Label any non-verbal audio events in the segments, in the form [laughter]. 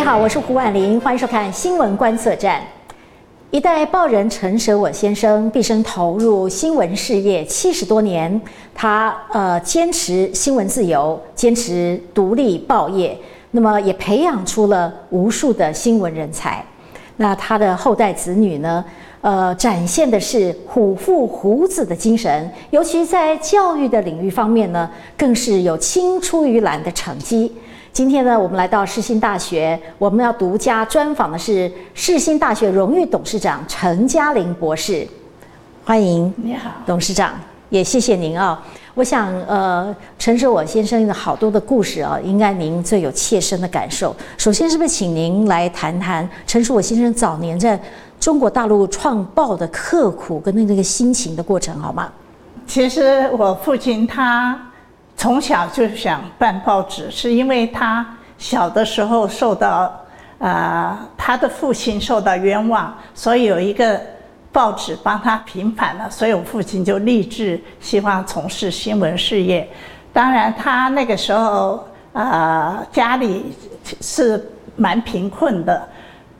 位好，我是胡婉玲，欢迎收看《新闻观测站》。一代报人陈舍我先生毕生投入新闻事业七十多年，他呃坚持新闻自由，坚持独立报业，那么也培养出了无数的新闻人才。那他的后代子女呢？呃，展现的是虎父虎子的精神，尤其在教育的领域方面呢，更是有青出于蓝的成绩。今天呢，我们来到世新大学，我们要独家专访的是世新大学荣誉董事长陈嘉玲博士，欢迎。你好，董事长，也谢谢您啊。我想，呃，陈舍我先生的好多的故事啊，应该您最有切身的感受。首先，是不是请您来谈谈陈舍我先生早年在中国大陆创报的刻苦跟那个心情的过程，好吗？其实我父亲他。从小就想办报纸，是因为他小的时候受到，呃，他的父亲受到冤枉，所以有一个报纸帮他平反了，所以我父亲就立志希望从事新闻事业。当然，他那个时候呃家里是蛮贫困的，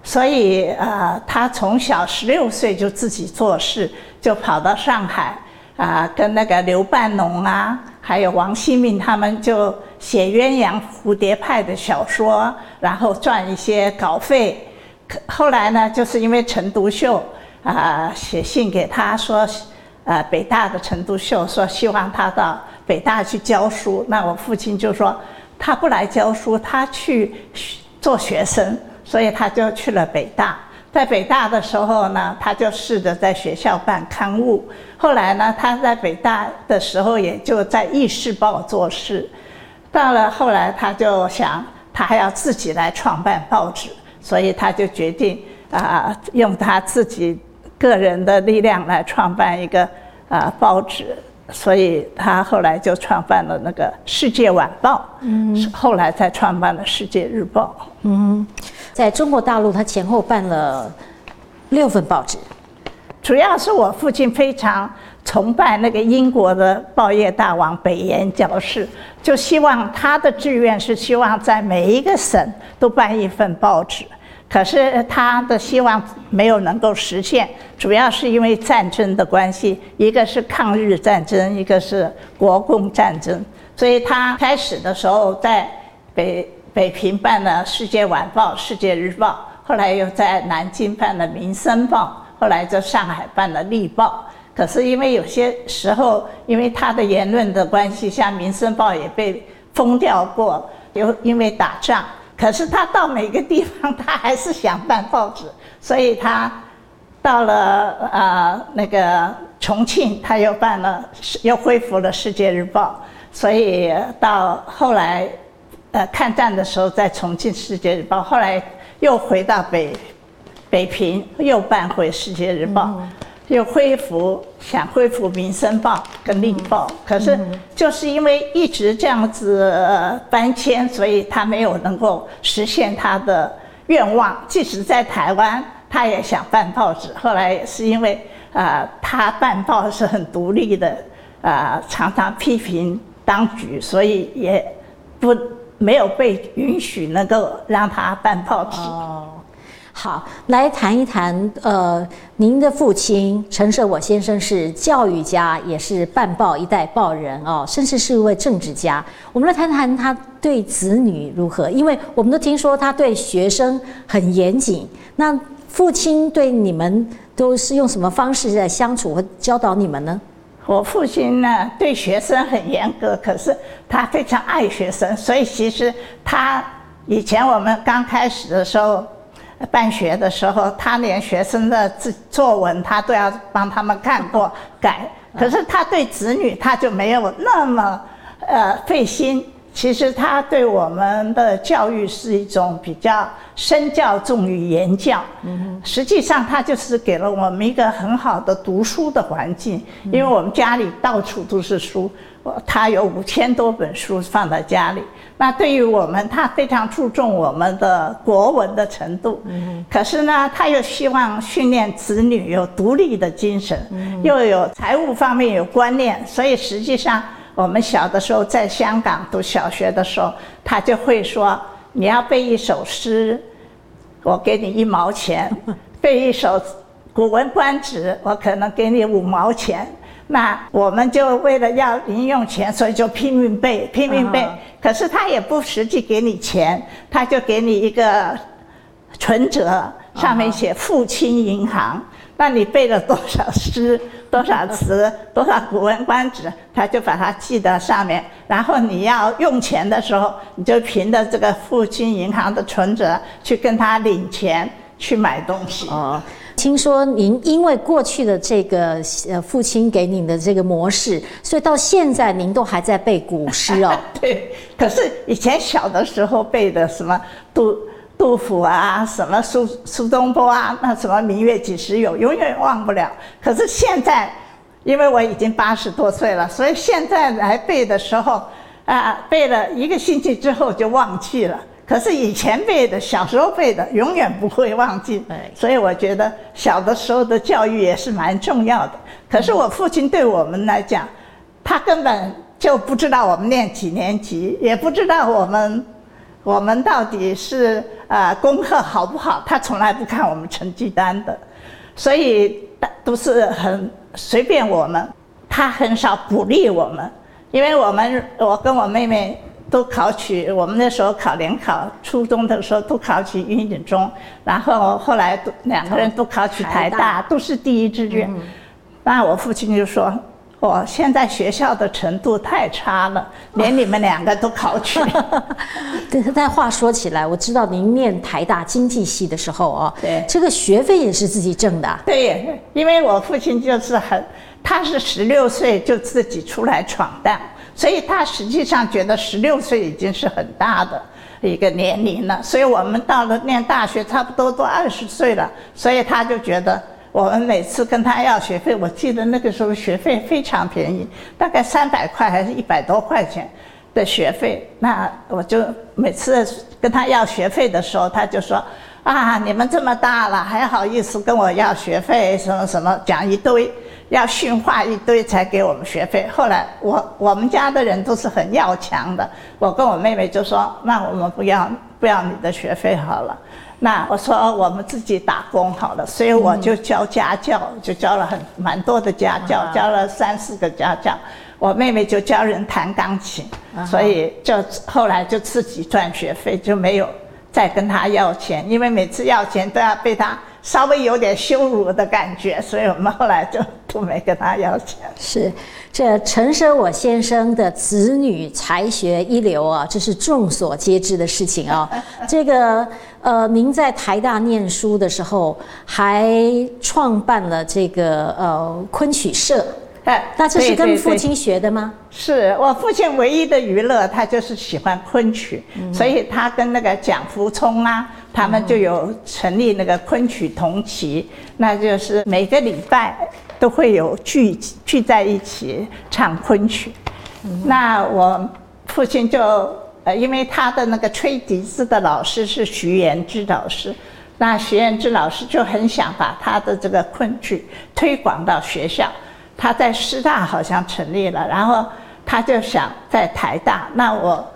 所以呃他从小十六岁就自己做事，就跑到上海啊，跟那个刘半农啊。还有王希明他们就写鸳鸯蝴蝶派的小说，然后赚一些稿费。后来呢，就是因为陈独秀啊写信给他说，呃，北大的陈独秀说希望他到北大去教书。那我父亲就说他不来教书，他去做学生，所以他就去了北大。在北大的时候呢，他就试着在学校办刊物。后来呢，他在北大的时候也就在《议事报》做事。到了后来，他就想，他还要自己来创办报纸，所以他就决定啊，用他自己个人的力量来创办一个啊报纸。所以他后来就创办了那个《世界晚报》，嗯，后来才创办了《世界日报》。嗯，在中国大陆，他前后办了六份报纸。主要是我父亲非常崇拜那个英国的报业大王北岩教士，就希望他的志愿是希望在每一个省都办一份报纸。可是他的希望没有能够实现，主要是因为战争的关系，一个是抗日战争，一个是国共战争。所以他开始的时候在北北平办了《世界晚报》《世界日报》，后来又在南京办了《民生报》，后来在上海办了《立报》。可是因为有些时候，因为他的言论的关系，像《民生报》也被封掉过，又因为打仗。可是他到每个地方，他还是想办报纸，所以他到了呃那个重庆，他又办了，又恢复了《世界日报》，所以到后来，呃抗战的时候在重庆《世界日报》，后来又回到北北平，又办回《世界日报》。又恢复，想恢复《民生报》跟《立报》，可是就是因为一直这样子搬迁，所以他没有能够实现他的愿望。即使在台湾，他也想办报纸。后来也是因为啊，他办报是很独立的，啊，常常批评当局，所以也不没有被允许能够让他办报纸。哦好，来谈一谈，呃，您的父亲陈舍我先生是教育家，也是办报一代报人哦，甚至是一位政治家。我们来谈谈他对子女如何，因为我们都听说他对学生很严谨。那父亲对你们都是用什么方式在相处和教导你们呢？我父亲呢，对学生很严格，可是他非常爱学生，所以其实他以前我们刚开始的时候。办学的时候，他连学生的字作文，他都要帮他们看过改。可是他对子女，他就没有那么呃费心。其实他对我们的教育是一种比较身教重于言教。嗯，实际上他就是给了我们一个很好的读书的环境，因为我们家里到处都是书。他有五千多本书放在家里，那对于我们，他非常注重我们的国文的程度。嗯，可是呢，他又希望训练子女有独立的精神，又有财务方面有观念。所以实际上，我们小的时候在香港读小学的时候，他就会说：你要背一首诗，我给你一毛钱，[laughs] 背一首《古文观止》，我可能给你五毛钱。那我们就为了要零用钱，所以就拼命背，拼命背。可是他也不实际给你钱，他就给你一个存折，上面写“父亲银行”。那你背了多少诗、多少词、多少《古文观止》，他就把它记在上面。然后你要用钱的时候，你就凭着这个父亲银行的存折去跟他领钱，去买东西。哦。听说您因为过去的这个呃父亲给您的这个模式，所以到现在您都还在背古诗哦。[laughs] 对，可是以前小的时候背的什么杜杜甫啊，什么苏苏东坡啊，那什么明月几时有，永远忘不了。可是现在，因为我已经八十多岁了，所以现在来背的时候，[laughs] 啊，背了一个星期之后就忘记了。可是以前背的，小时候背的，永远不会忘记。所以我觉得小的时候的教育也是蛮重要的。可是我父亲对我们来讲，他根本就不知道我们念几年级，也不知道我们我们到底是呃功课好不好，他从来不看我们成绩单的，所以都是很随便我们，他很少鼓励我们，因为我们我跟我妹妹。都考取，我们那时候考联考，初中的时候都考取云顶中，然后后来都两个人都考取台大，都是第一志愿。那我父亲就说：“我现在学校的程度太差了，连你们两个都考取。”但是，但话说起来，我知道您念台大经济系的时候哦，对，这个学费也是自己挣的。对，因为我父亲就是很，他是十六岁就自己出来闯荡。所以他实际上觉得十六岁已经是很大的一个年龄了，所以我们到了念大学差不多都二十岁了，所以他就觉得我们每次跟他要学费，我记得那个时候学费非常便宜，大概三百块还是一百多块钱的学费，那我就每次跟他要学费的时候，他就说啊，你们这么大了还好意思跟我要学费，什么什么讲一堆。要训话一堆才给我们学费。后来我我们家的人都是很要强的，我跟我妹妹就说：“那我们不要不要你的学费好了。”那我说我们自己打工好了，所以我就教家教，就教了很蛮多的家教，教了三四个家教。我妹妹就教人弹钢琴，所以就后来就自己赚学费，就没有再跟他要钱，因为每次要钱都要被他。稍微有点羞辱的感觉，所以我们后来就都没跟他要钱。是，这陈舍我先生的子女才学一流啊，这是众所皆知的事情啊。[laughs] 这个呃，您在台大念书的时候，还创办了这个呃昆曲社。那这是跟父亲学的吗？是我父亲唯一的娱乐，他就是喜欢昆曲，所以他跟那个蒋福聪啊，他们就有成立那个昆曲同期，那就是每个礼拜都会有聚聚在一起唱昆曲。那我父亲就呃，因为他的那个吹笛子的老师是徐元之老师，那徐元之老师就很想把他的这个昆曲推广到学校。他在师大好像成立了，然后他就想在台大。那我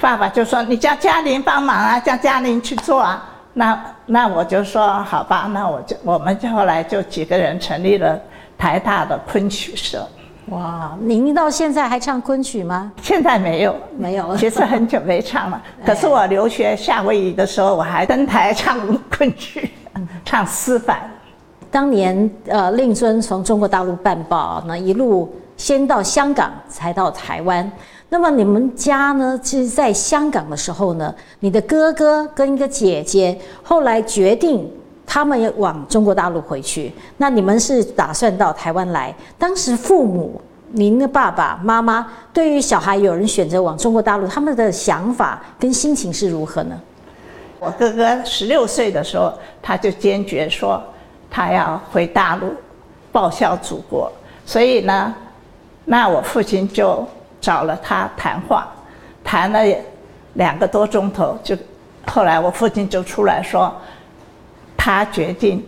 爸爸就说：“你叫嘉玲帮忙啊，叫嘉玲去做啊。”那那我就说：“好吧，那我就我们就后来就几个人成立了台大的昆曲社。”哇，您到现在还唱昆曲吗？现在没有，没有了。其实很久没唱了。[laughs] 可是我留学夏威夷的时候，我还登台唱昆曲，唱丝板。当年，呃，令尊从中国大陆办报，那一路先到香港，才到台湾。那么你们家呢？其实在香港的时候呢，你的哥哥跟一个姐姐后来决定，他们要往中国大陆回去。那你们是打算到台湾来？当时父母，您的爸爸妈妈对于小孩有人选择往中国大陆，他们的想法跟心情是如何呢？我哥哥十六岁的时候，他就坚决说。他要回大陆报效祖国，所以呢，那我父亲就找了他谈话，谈了两个多钟头，就后来我父亲就出来说，他决定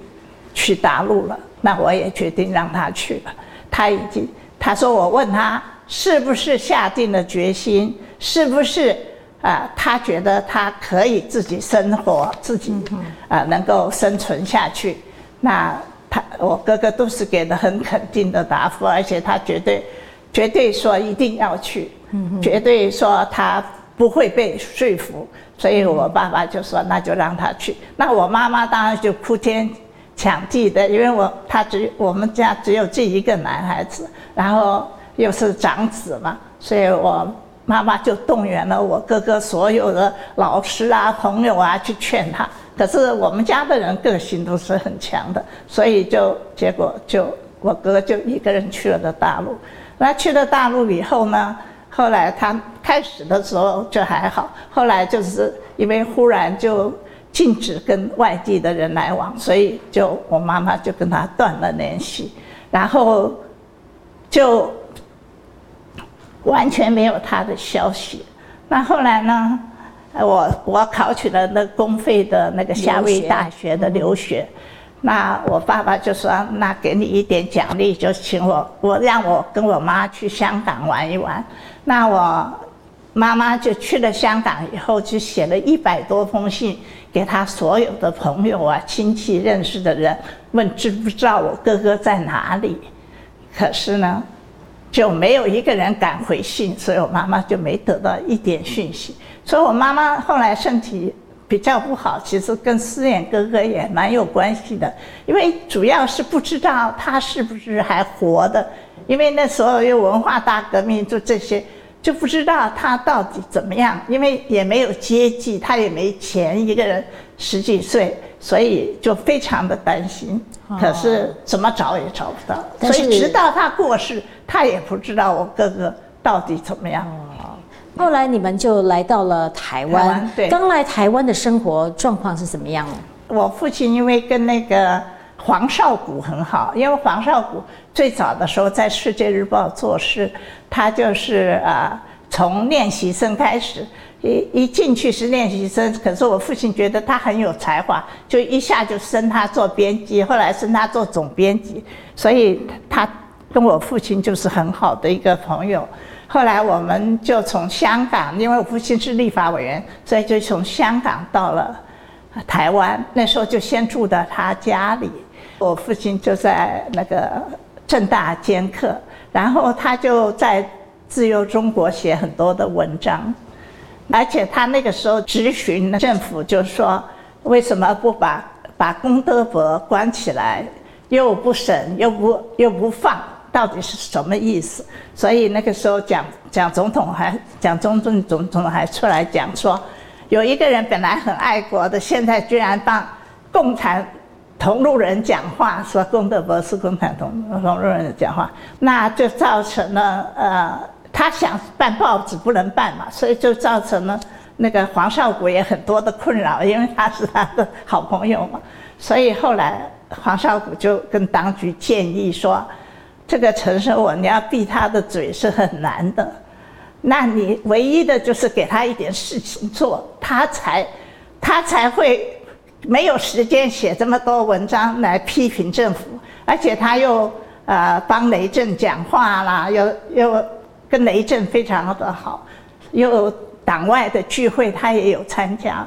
去大陆了，那我也决定让他去了。他已经他说我问他是不是下定了决心，是不是啊，他觉得他可以自己生活，自己啊能够生存下去。那他我哥哥都是给的很肯定的答复，而且他绝对绝对说一定要去，绝对说他不会被说服。所以我爸爸就说那就让他去。那我妈妈当然就哭天。抢地的，因为我他只我们家只有这一个男孩子，然后又是长子嘛，所以我妈妈就动员了我哥哥所有的老师啊、朋友啊去劝他。可是我们家的人个性都是很强的，所以就结果就我哥就一个人去了的大陆。那去了大陆以后呢，后来他开始的时候就还好，后来就是因为忽然就。禁止跟外地的人来往，所以就我妈妈就跟他断了联系，然后就完全没有他的消息。那后来呢？我我考取了那公费的那个夏威夷大学的留学，那我爸爸就说：“那给你一点奖励，就请我我让我跟我妈去香港玩一玩。”那我妈妈就去了香港以后，就写了一百多封信。给他所有的朋友啊、亲戚认识的人问知不知道我哥哥在哪里，可是呢，就没有一个人敢回信，所以我妈妈就没得到一点讯息。所以我妈妈后来身体比较不好，其实跟思远哥哥也蛮有关系的，因为主要是不知道他是不是还活的，因为那时候有文化大革命，就这些。就不知道他到底怎么样，因为也没有接济，他也没钱，一个人十几岁，所以就非常的担心。可是怎么找也找不到，所以直到他过世，他也不知道我哥哥到底怎么样。后来你们就来到了台湾，对，刚来台湾的生活状况是怎么样呢？我父亲因为跟那个。黄少谷很好，因为黄少谷最早的时候在《世界日报》做事，他就是啊，从练习生开始，一一进去是练习生，可是我父亲觉得他很有才华，就一下就升他做编辑，后来升他做总编辑，所以他跟我父亲就是很好的一个朋友。后来我们就从香港，因为我父亲是立法委员，所以就从香港到了台湾，那时候就先住在他家里。我父亲就在那个正大兼课，然后他就在自由中国写很多的文章，而且他那个时候质询政府，就说为什么不把把功德伯关起来，又不审又不又不放，到底是什么意思？所以那个时候蒋蒋总统还蒋中正总统还出来讲说，有一个人本来很爱国的，现在居然帮共产。同路人讲话说功德博士共产同同路人讲话，那就造成了呃，他想办报纸不能办嘛，所以就造成了那个黄少谷也很多的困扰，因为他是他的好朋友嘛。所以后来黄少谷就跟当局建议说，这个陈胜文你要闭他的嘴是很难的，那你唯一的就是给他一点事情做，他才他才会。没有时间写这么多文章来批评政府，而且他又呃帮雷震讲话啦，又又跟雷震非常的好，又党外的聚会他也有参加，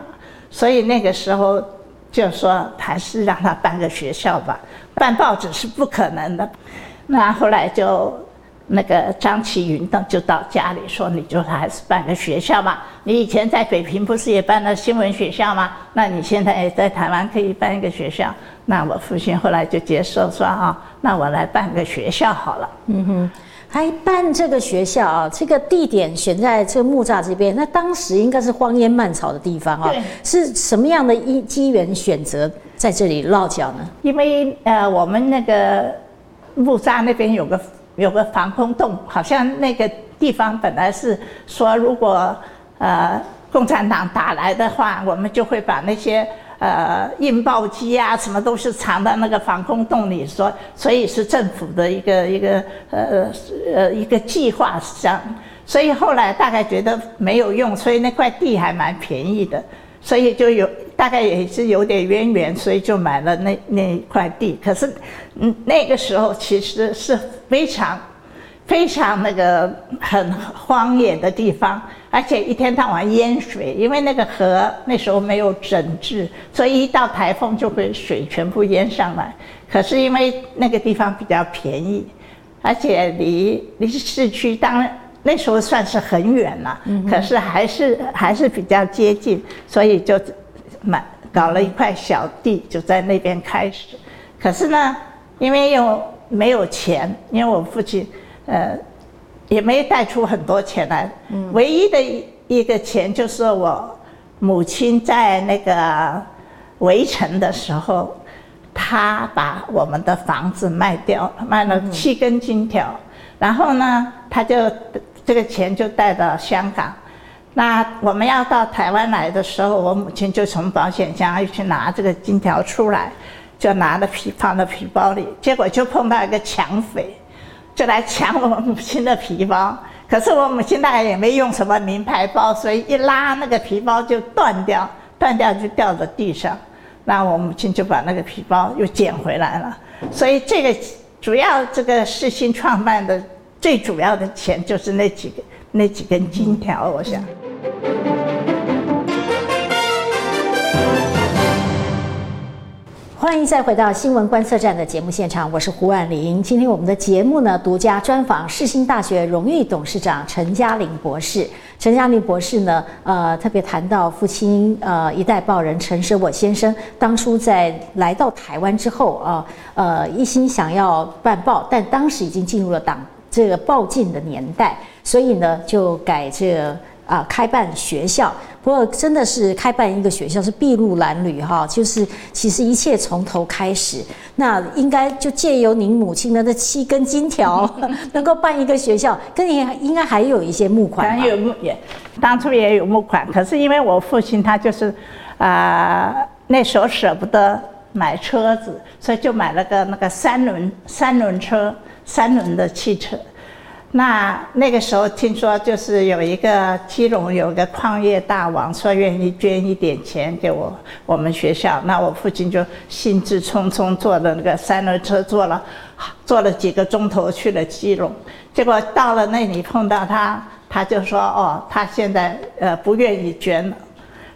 所以那个时候就说还是让他办个学校吧，办报纸是不可能的，那后来就。那个张其云的就到家里说：“你就还是办个学校吧。你以前在北平不是也办了新闻学校吗？那你现在也在台湾可以办一个学校。”那我父亲后来就接受说：“啊，那我来办个学校好了。”嗯哼，还办这个学校啊？这个地点选在这个木栅这边，那当时应该是荒烟蔓草的地方啊。是什么样的一机缘选择在这里落脚呢？因为呃，我们那个木栅那边有个。有个防空洞，好像那个地方本来是说，如果呃共产党打来的话，我们就会把那些呃印报机啊，什么都是藏在那个防空洞里。说，所以是政府的一个一个呃呃一个计划上。所以后来大概觉得没有用，所以那块地还蛮便宜的，所以就有大概也是有点渊源，所以就买了那那块地。可是，嗯，那个时候其实是。非常，非常那个很荒野的地方，而且一天到晚淹水，因为那个河那时候没有整治，所以一到台风就会水全部淹上来。可是因为那个地方比较便宜，而且离离市区当然那时候算是很远了，可是还是还是比较接近，所以就买搞了一块小地，就在那边开始。可是呢，因为又没有钱，因为我父亲呃。也没带出很多钱来，唯一的一一个钱就是我母亲在那个围城的时候，她把我们的房子卖掉，卖了七根金条，然后呢，他就这个钱就带到香港。那我们要到台湾来的时候，我母亲就从保险箱去拿这个金条出来，就拿了皮放到皮包里，结果就碰到一个抢匪。就来抢我母亲的皮包，可是我母亲大概也没用什么名牌包，所以一拉那个皮包就断掉，断掉就掉在地上。那我母亲就把那个皮包又捡回来了。所以这个主要这个世新创办的最主要的钱就是那几个那几根金条，我想。欢迎再回到新闻观测站的节目现场，我是胡婉玲。今天我们的节目呢，独家专访世新大学荣誉董事长陈嘉玲博士。陈嘉玲博士呢，呃，特别谈到父亲呃一代报人陈舍我先生当初在来到台湾之后啊，呃，一心想要办报，但当时已经进入了党这个报禁的年代，所以呢，就改这。啊，开办学校，不过真的是开办一个学校是筚路蓝缕哈，就是其实一切从头开始。那应该就借由您母亲的那七根金条，[laughs] 能够办一个学校，跟您应该还有一些募款。有募也，当初也有募款，可是因为我父亲他就是啊，那时候舍不得买车子，所以就买了个那个三轮三轮车，三轮的汽车。那那个时候听说就是有一个基隆有个矿业大王说愿意捐一点钱给我我们学校，那我父亲就兴致冲冲坐的那个三轮车坐了，坐了几个钟头去了基隆，结果到了那里碰到他，他就说哦，他现在呃不愿意捐了。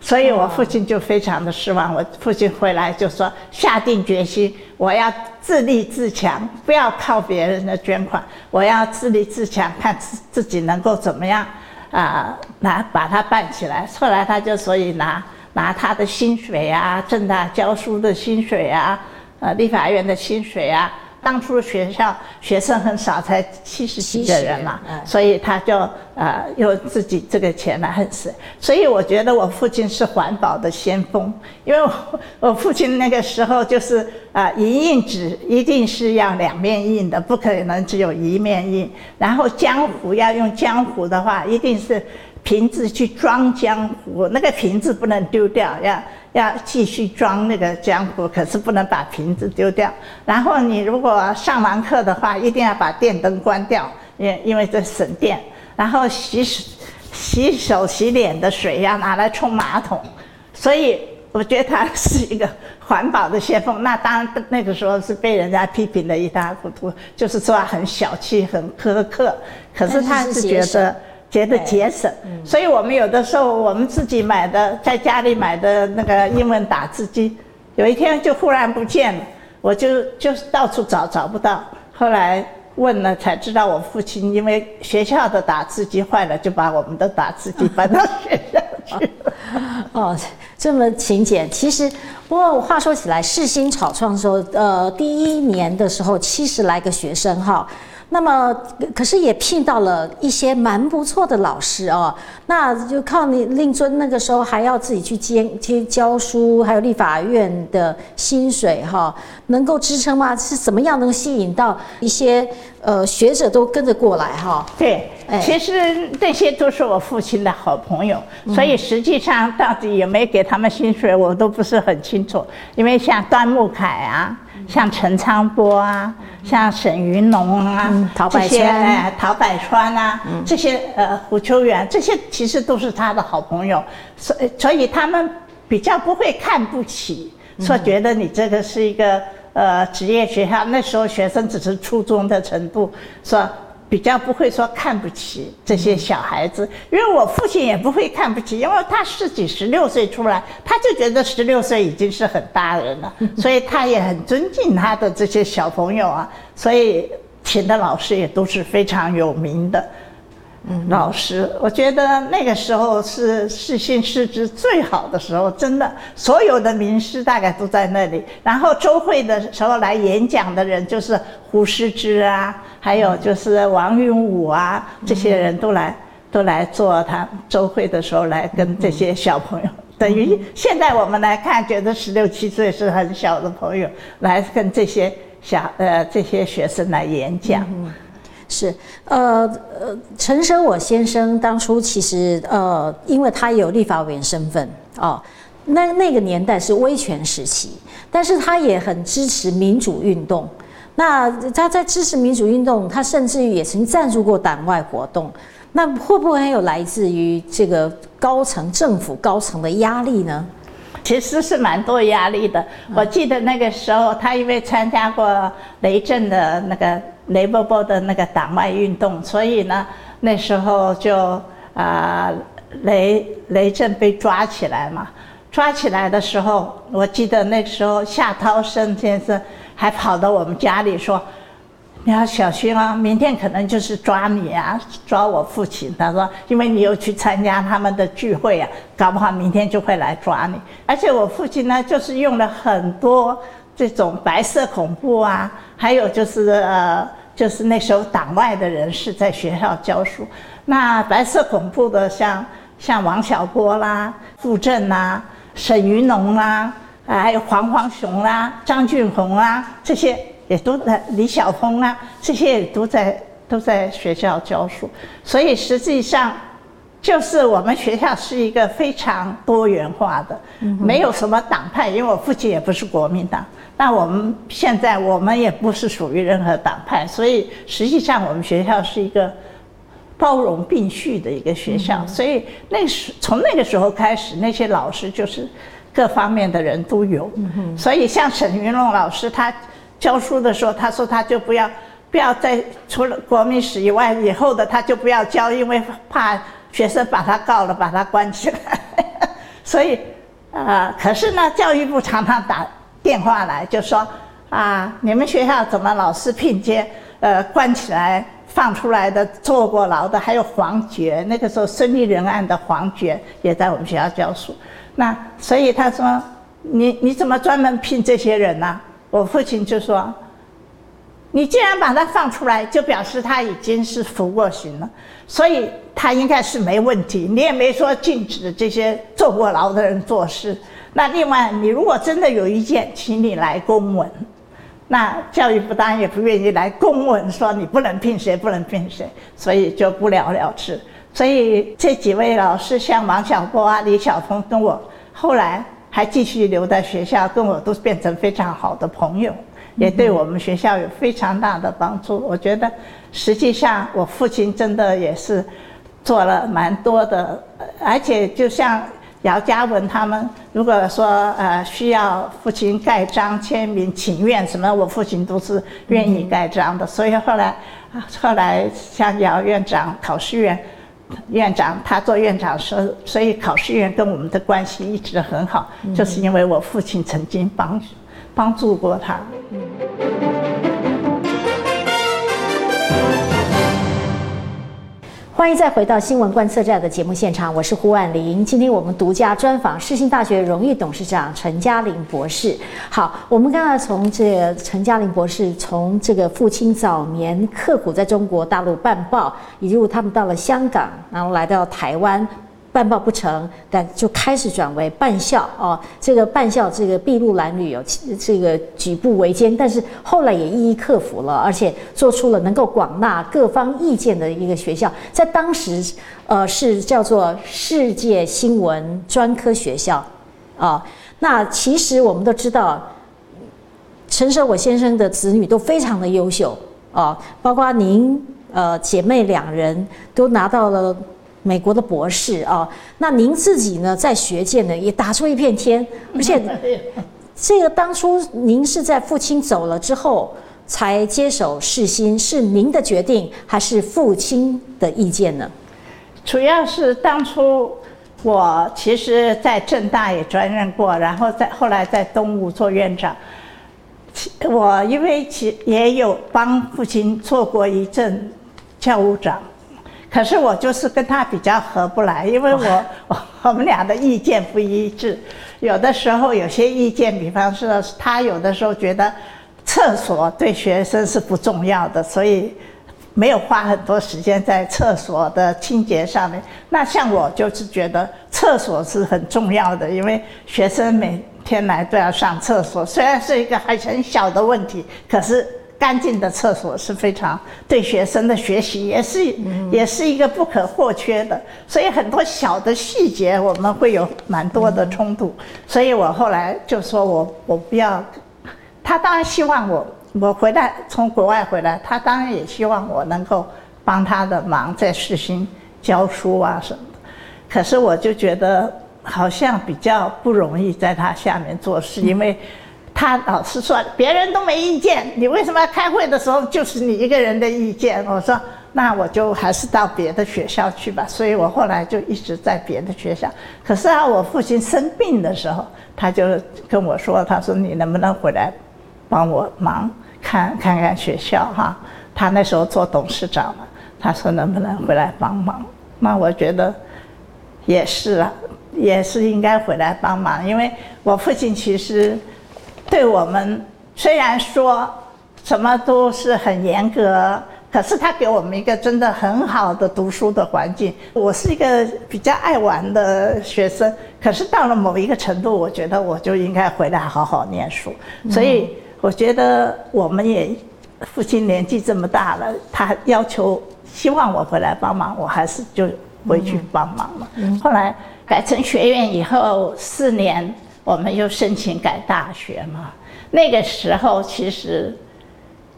所以我父亲就非常的失望。我父亲回来就说，下定决心，我要自立自强，不要靠别人的捐款，我要自立自强，看自自己能够怎么样啊，拿把它办起来。后来他就所以拿拿他的薪水啊，正大教书的薪水啊，呃，立法院的薪水啊。当初学校学生很少，才七十几个人嘛，所以他就呃用自己这个钱来很省。所以我觉得我父亲是环保的先锋，因为我 [laughs] 我父亲那个时候就是啊，银印纸一定是要两面印的，不可能只有一面印。然后浆糊要用浆糊的话，一定是瓶子去装浆糊，那个瓶子不能丢掉，要。要继续装那个浆糊，可是不能把瓶子丢掉。然后你如果上完课的话，一定要把电灯关掉，因因为这省电。然后洗手、洗手、洗脸的水要拿来冲马桶。所以我觉得他是一个环保的先锋。那当然那个时候是被人家批评的一塌糊涂，就是说很小气、很苛刻。可是他是觉得。觉得节省，所以我们有的时候我们自己买的，在家里买的那个英文打字机，有一天就忽然不见了，我就就到处找找不到，后来问了才知道，我父亲因为学校的打字机坏了，就把我们的打字机搬到学校去了。[laughs] 哦，这么勤俭。其实，不过话说起来，世新草创的时候，呃，第一年的时候七十来个学生哈。那么，可是也聘到了一些蛮不错的老师哦。那就靠你令尊那个时候还要自己去兼去教书，还有立法院的薪水哈，能够支撑吗？是怎么样能吸引到一些呃学者都跟着过来哈？对，其实这些都是我父亲的好朋友，所以实际上到底有没有给他们薪水，我都不是很清楚。因为像端木凯啊。像陈昌波啊，像沈云龙啊，这些陶百川啊，这些呃胡秋元，这些其实都是他的好朋友，所所以他们比较不会看不起，说觉得你这个是一个呃职业学校，那时候学生只是初中的程度，说比较不会说看不起这些小孩子，因为我父亲也不会看不起，因为他自己十六岁出来，他就觉得十六岁已经是很大人了，[laughs] 所以他也很尊敬他的这些小朋友啊，所以请的老师也都是非常有名的。老师，我觉得那个时候是世新师资最好的时候，真的，所有的名师大概都在那里。然后周会的时候来演讲的人就是胡适之啊，还有就是王云武啊，这些人都来都来做他周会的时候来跟这些小朋友，等于现在我们来看，觉得十六七岁是很小的朋友来跟这些小呃这些学生来演讲。是，呃呃，陈生我先生当初其实呃，因为他有立法委员身份哦，那那个年代是威权时期，但是他也很支持民主运动。那他在支持民主运动，他甚至于也曾赞助过党外活动。那会不会有来自于这个高层政府高层的压力呢？其实是蛮多压力的。我记得那个时候，他因为参加过雷震的那个。雷波波的那个党外运动，所以呢，那时候就啊，雷雷震被抓起来嘛。抓起来的时候，我记得那时候夏涛生先生还跑到我们家里说：“你要小心啊，明天可能就是抓你啊，抓我父亲。”他说：“因为你又去参加他们的聚会啊，搞不好明天就会来抓你。”而且我父亲呢，就是用了很多。这种白色恐怖啊，还有就是呃，就是那时候党外的人士在学校教书，那白色恐怖的像像王小波啦、傅政啦、沈云龙啦，还有黄黄雄啦、张俊宏啊，这些也都在李晓峰啊，这些也都在都在学校教书，所以实际上。就是我们学校是一个非常多元化的，没有什么党派，因为我父亲也不是国民党。那我们现在我们也不是属于任何党派，所以实际上我们学校是一个包容并蓄的一个学校。所以那时从那个时候开始，那些老师就是各方面的人都有。所以像沈云龙老师，他教书的时候，他说他就不要不要再除了国民史以外，以后的他就不要教，因为怕。学生把他告了，把他关起来，所以，啊，可是呢，教育部常常打电话来，就说，啊，你们学校怎么老是聘接，呃，关起来放出来的坐过牢的，还有黄觉，那个时候孙立人案的黄觉也在我们学校教书，那所以他说，你你怎么专门聘这些人呢？我父亲就说。你既然把他放出来，就表示他已经是服过刑了，所以他应该是没问题。你也没说禁止这些坐过牢的人做事。那另外，你如果真的有意见，请你来公文。那教育部当然也不愿意来公文，说你不能聘谁，不能聘谁，所以就不了了之。所以这几位老师，像王小波啊、李晓峰，跟我后来还继续留在学校，跟我都变成非常好的朋友。也对我们学校有非常大的帮助。我觉得，实际上我父亲真的也是做了蛮多的，而且就像姚嘉文他们，如果说呃需要父亲盖章、签名、请愿什么，我父亲都是愿意盖章的。所以后来，后来像姚院长、考试院院长，他做院长时，所以考试院跟我们的关系一直很好，就是因为我父亲曾经帮。帮助过他。欢迎再回到新闻观测站的节目现场，我是胡婉玲。今天我们独家专访世新大学荣誉董事长陈嘉玲博士。好，我们刚才从这陈嘉玲博士，从这个父亲早年刻苦在中国大陆办报，一路他们到了香港，然后来到台湾。办报不成，但就开始转为办校哦。这个办校，这个筚路蓝缕有这个举步维艰，但是后来也一一克服了，而且做出了能够广纳各方意见的一个学校。在当时，呃，是叫做世界新闻专科学校啊。那其实我们都知道，陈舍我先生的子女都非常的优秀啊，包括您呃姐妹两人都拿到了。美国的博士啊，那您自己呢，在学界呢也打出一片天，[laughs] 而且这个当初您是在父亲走了之后，才接手世新，是您的决定还是父亲的意见呢？主要是当初我其实，在正大也专任过，然后在后来在东吴做院长。我因为其也有帮父亲做过一阵教务长，可是我就是跟他比较合不来，因为我 [laughs] 我们俩的意见不一致，有的时候有些意见，比方说他有的时候觉得厕所对学生是不重要的，所以没有花很多时间在厕所的清洁上面。那像我就是觉得厕所是很重要的，因为学生每天来都要上厕所，虽然是一个还很小的问题，可是干净的厕所是非常对学生的学习也是也是一个不可或缺的。所以很多小的细节我们会有蛮多的冲突。所以我后来就说我我不要，他当然希望我我回来从国外回来，他当然也希望我能够帮他的忙，在世新教书啊什么的。可是我就觉得。好像比较不容易在他下面做事，因为他老是说别人都没意见，你为什么开会的时候就是你一个人的意见？我说那我就还是到别的学校去吧。所以我后来就一直在别的学校。可是啊，我父亲生病的时候，他就跟我说：“他说你能不能回来帮我忙看看看学校哈？”他那时候做董事长嘛，他说能不能回来帮忙？那我觉得也是啊。也是应该回来帮忙，因为我父亲其实对我们虽然说什么都是很严格，可是他给我们一个真的很好的读书的环境。我是一个比较爱玩的学生，可是到了某一个程度，我觉得我就应该回来好好念书。所以我觉得我们也父亲年纪这么大了，他要求希望我回来帮忙，我还是就回去帮忙了。后来。改成学院以后四年，我们又申请改大学嘛。那个时候其实，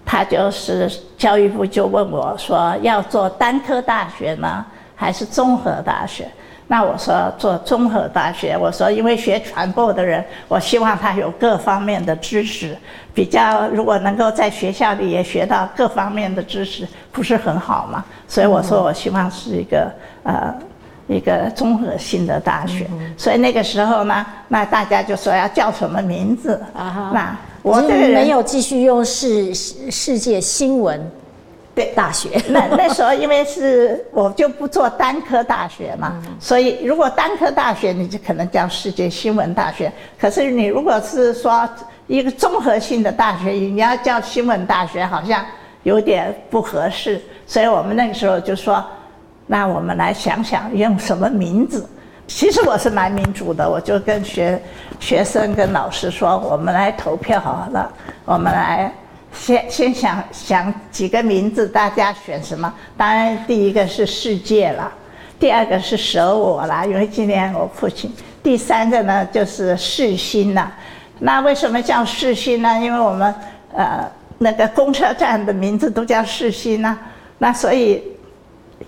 他就是教育部就问我说，要做单科大学呢，还是综合大学？那我说做综合大学。我说因为学传播的人，我希望他有各方面的知识，比较如果能够在学校里也学到各方面的知识，不是很好嘛？所以我说我希望是一个呃。一个综合性的大学，所以那个时候呢，那大家就说要叫什么名字啊？那我这个人没有继续用世世界新闻对大学。[laughs] 那那时候因为是我就不做单科大学嘛，所以如果单科大学你就可能叫世界新闻大学。可是你如果是说一个综合性的大学，你要叫新闻大学，好像有点不合适。所以我们那个时候就说。那我们来想想用什么名字？其实我是蛮民主的，我就跟学学生跟老师说，我们来投票好了。我们来先先想想几个名字，大家选什么？当然第一个是世界了，第二个是舍我啦，因为纪念我父亲。第三个呢就是世新啦。那为什么叫世新呢？因为我们呃那个公车站的名字都叫世新呢。那所以。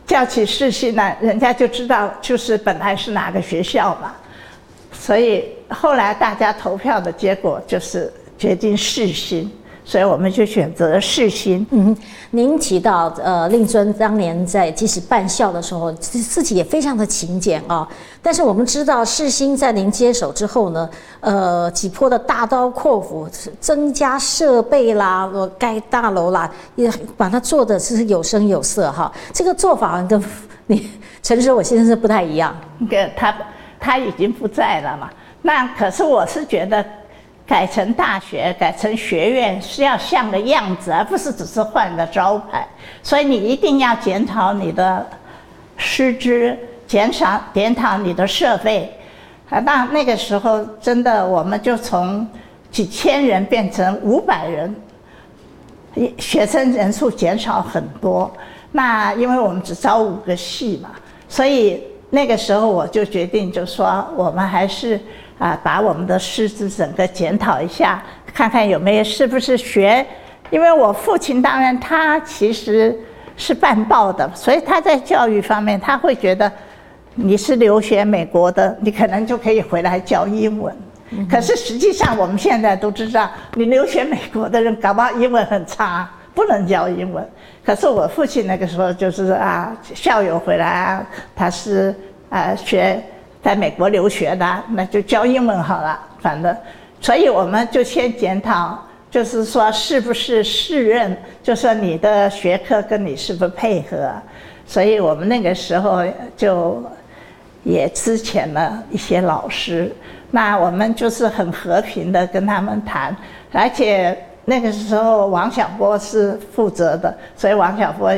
叫起世新呢，人家就知道就是本来是哪个学校嘛，所以后来大家投票的结果就是决定世新。所以我们就选择世新。嗯，您提到呃，令尊当年在即使办校的时候，自自己也非常的勤俭啊。但是我们知道世新在您接手之后呢，呃，几波的大刀阔斧，增加设备啦，盖大楼啦，也把它做的是有声有色哈。这个做法跟你陈实我先生是不太一样。[laughs] 个他他已经不在了嘛。那可是我是觉得。改成大学，改成学院是要像个样子，而不是只是换个招牌。所以你一定要检讨你的师资，减少检讨你的设备。啊，那那个时候真的，我们就从几千人变成五百人，学生人数减少很多。那因为我们只招五个系嘛，所以那个时候我就决定，就说我们还是。啊，把我们的师资整个检讨一下，看看有没有是不是学，因为我父亲当然他其实是办报的，所以他在教育方面他会觉得，你是留学美国的，你可能就可以回来教英文。可是实际上我们现在都知道，你留学美国的人搞不好英文很差，不能教英文。可是我父亲那个时候就是啊，校友回来啊，他是啊学在美国留学的，那就教英文好了，反正，所以我们就先检讨，就是说是不是适任，就说你的学科跟你是不是配合。所以我们那个时候就也之前了一些老师，那我们就是很和平的跟他们谈，而且那个时候王小波是负责的，所以王小波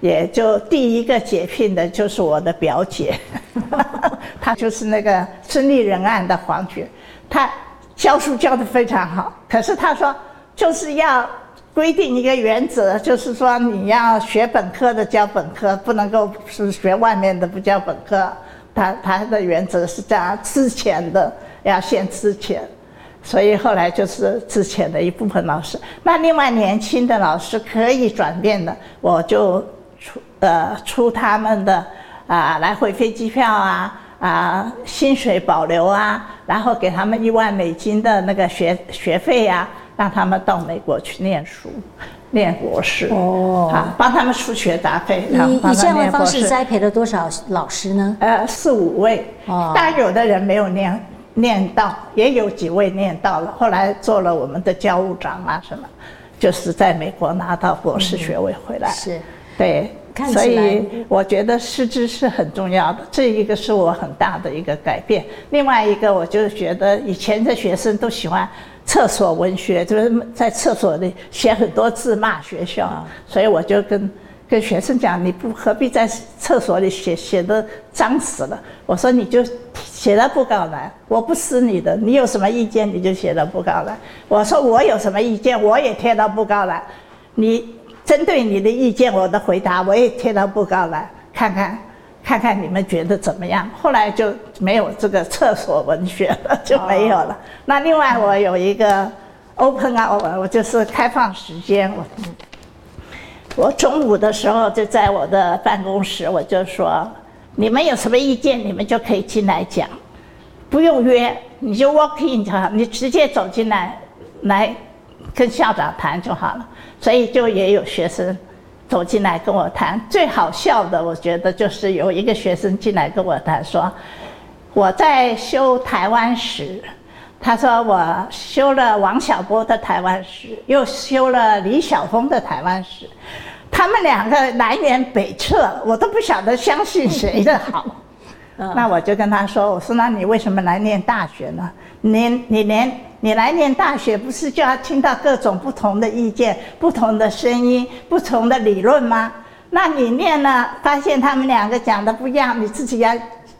也就第一个解聘的就是我的表姐，[laughs] 她就是那个孙立人案的黄觉，她教书教得非常好，可是她说就是要。规定一个原则，就是说你要学本科的教本科，不能够是学外面的不教本科。他他的原则是这样，之前的要先之前，所以后来就是之前的一部分老师。那另外年轻的老师可以转变的，我就呃出他们的啊来回飞机票啊啊薪水保留啊，然后给他们一万美金的那个学学费呀。让他们到美国去念书，念博士哦，啊，帮他们出学杂费。你以这样的方式栽培了多少老师呢？呃，四五位。哦，当然有的人没有念念到，也有几位念到了，后来做了我们的教务长啊什么，就是在美国拿到博士学位回来。是，对，所以我觉得师资是很重要的，这一个是我很大的一个改变。另外一个，我就觉得以前的学生都喜欢。厕所文学就是在厕所里写很多字骂学校，所以我就跟跟学生讲，你不何必在厕所里写，写的脏死了。我说你就写到布告栏，我不撕你的，你有什么意见你就写到布告栏。我说我有什么意见我也贴到布告栏，你针对你的意见我的回答我也贴到布告来看看。看看你们觉得怎么样？后来就没有这个厕所文学了，[laughs] 就没有了。那另外我有一个 open hour，我就是开放时间。我我中午的时候就在我的办公室，我就说，你们有什么意见，你们就可以进来讲，不用约，你就 walk in 就好，你直接走进来，来跟校长谈就好了。所以就也有学生。走进来跟我谈，最好笑的，我觉得就是有一个学生进来跟我谈，说我在修台湾史，他说我修了王小波的台湾史，又修了李晓峰的台湾史，他们两个南辕北辙，我都不晓得相信谁的好。那我就跟他说，我说那你为什么来念大学呢？你你连你来念大学，不是就要听到各种不同的意见、不同的声音、不同的理论吗？那你念了，发现他们两个讲的不一样，你自己要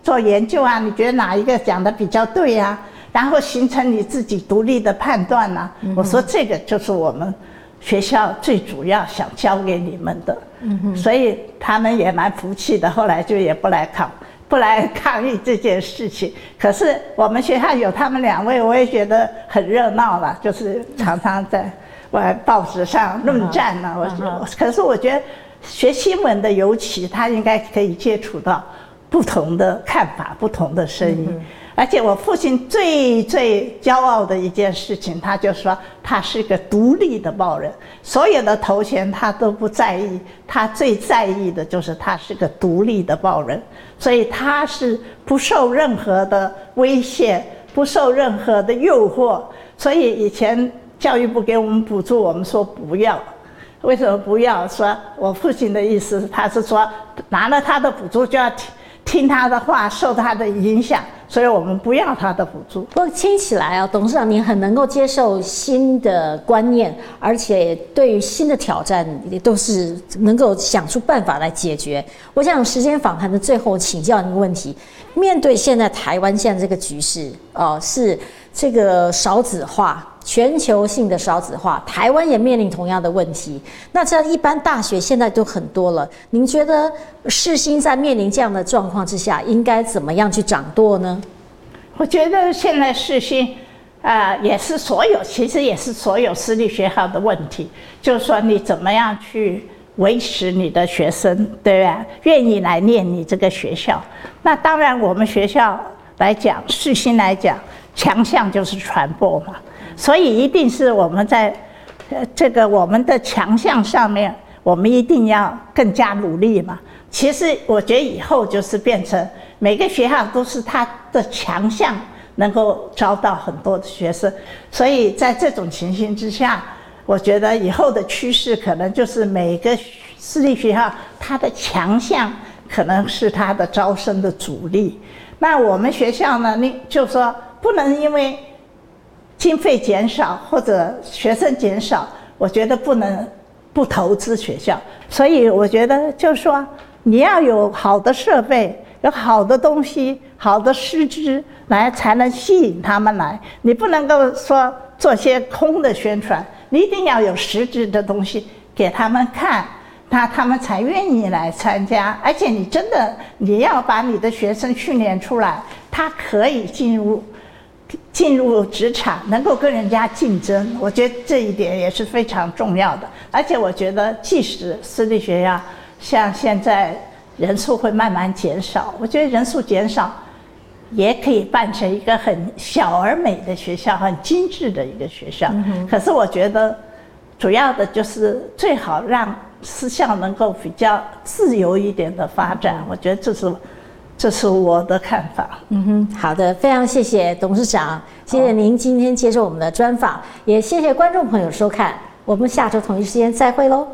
做研究啊。你觉得哪一个讲的比较对呀？然后形成你自己独立的判断呢？我说这个就是我们学校最主要想教给你们的。嗯所以他们也蛮服气的，后来就也不来考。不来抗议这件事情，可是我们学校有他们两位，我也觉得很热闹了，就是常常在外报纸上论战呢。我可是我觉得学新闻的尤其他应该可以接触到不同的看法、不同的声音。而且我父亲最最骄傲的一件事情，他就说他是个独立的报人，所有的头衔他都不在意，他最在意的就是他是个独立的报人，所以他是不受任何的威胁，不受任何的诱惑。所以以前教育部给我们补助，我们说不要，为什么不要？说我父亲的意思，他是说拿了他的补助就要听听他的话，受他的影响。所以我们不要他的补助。不过听起来啊，董事长您很能够接受新的观念，而且对于新的挑战也都是能够想出办法来解决。我想时间访谈的最后，请教您一个问题：面对现在台湾现在这个局势，哦，是这个少子化。全球性的少子化，台湾也面临同样的问题。那这样一般大学现在都很多了，您觉得世新在面临这样的状况之下，应该怎么样去掌舵呢？我觉得现在世新啊，也是所有，其实也是所有私立学校的问题，就是说你怎么样去维持你的学生，对吧？愿意来念你这个学校。那当然，我们学校来讲，世新来讲。强项就是传播嘛，所以一定是我们在呃这个我们的强项上面，我们一定要更加努力嘛。其实我觉得以后就是变成每个学校都是它的强项，能够招到很多的学生。所以在这种情形之下，我觉得以后的趋势可能就是每个私立学校它的强项可能是它的招生的主力。那我们学校呢，你就说不能因为经费减少或者学生减少，我觉得不能不投资学校。所以我觉得就是说。你要有好的设备，有好的东西，好的师资来，才能吸引他们来。你不能够说做些空的宣传，你一定要有实质的东西给他们看，那他们才愿意来参加。而且你真的你要把你的学生训练出来，他可以进入进入职场，能够跟人家竞争。我觉得这一点也是非常重要的。而且我觉得，即使私立学校。像现在人数会慢慢减少，我觉得人数减少也可以办成一个很小而美的学校，很精致的一个学校。可是我觉得主要的就是最好让私校能够比较自由一点的发展。我觉得这是这是我的看法。嗯哼，好的，非常谢谢董事长，谢谢您今天接受我们的专访，也谢谢观众朋友收看，我们下周同一时间再会喽。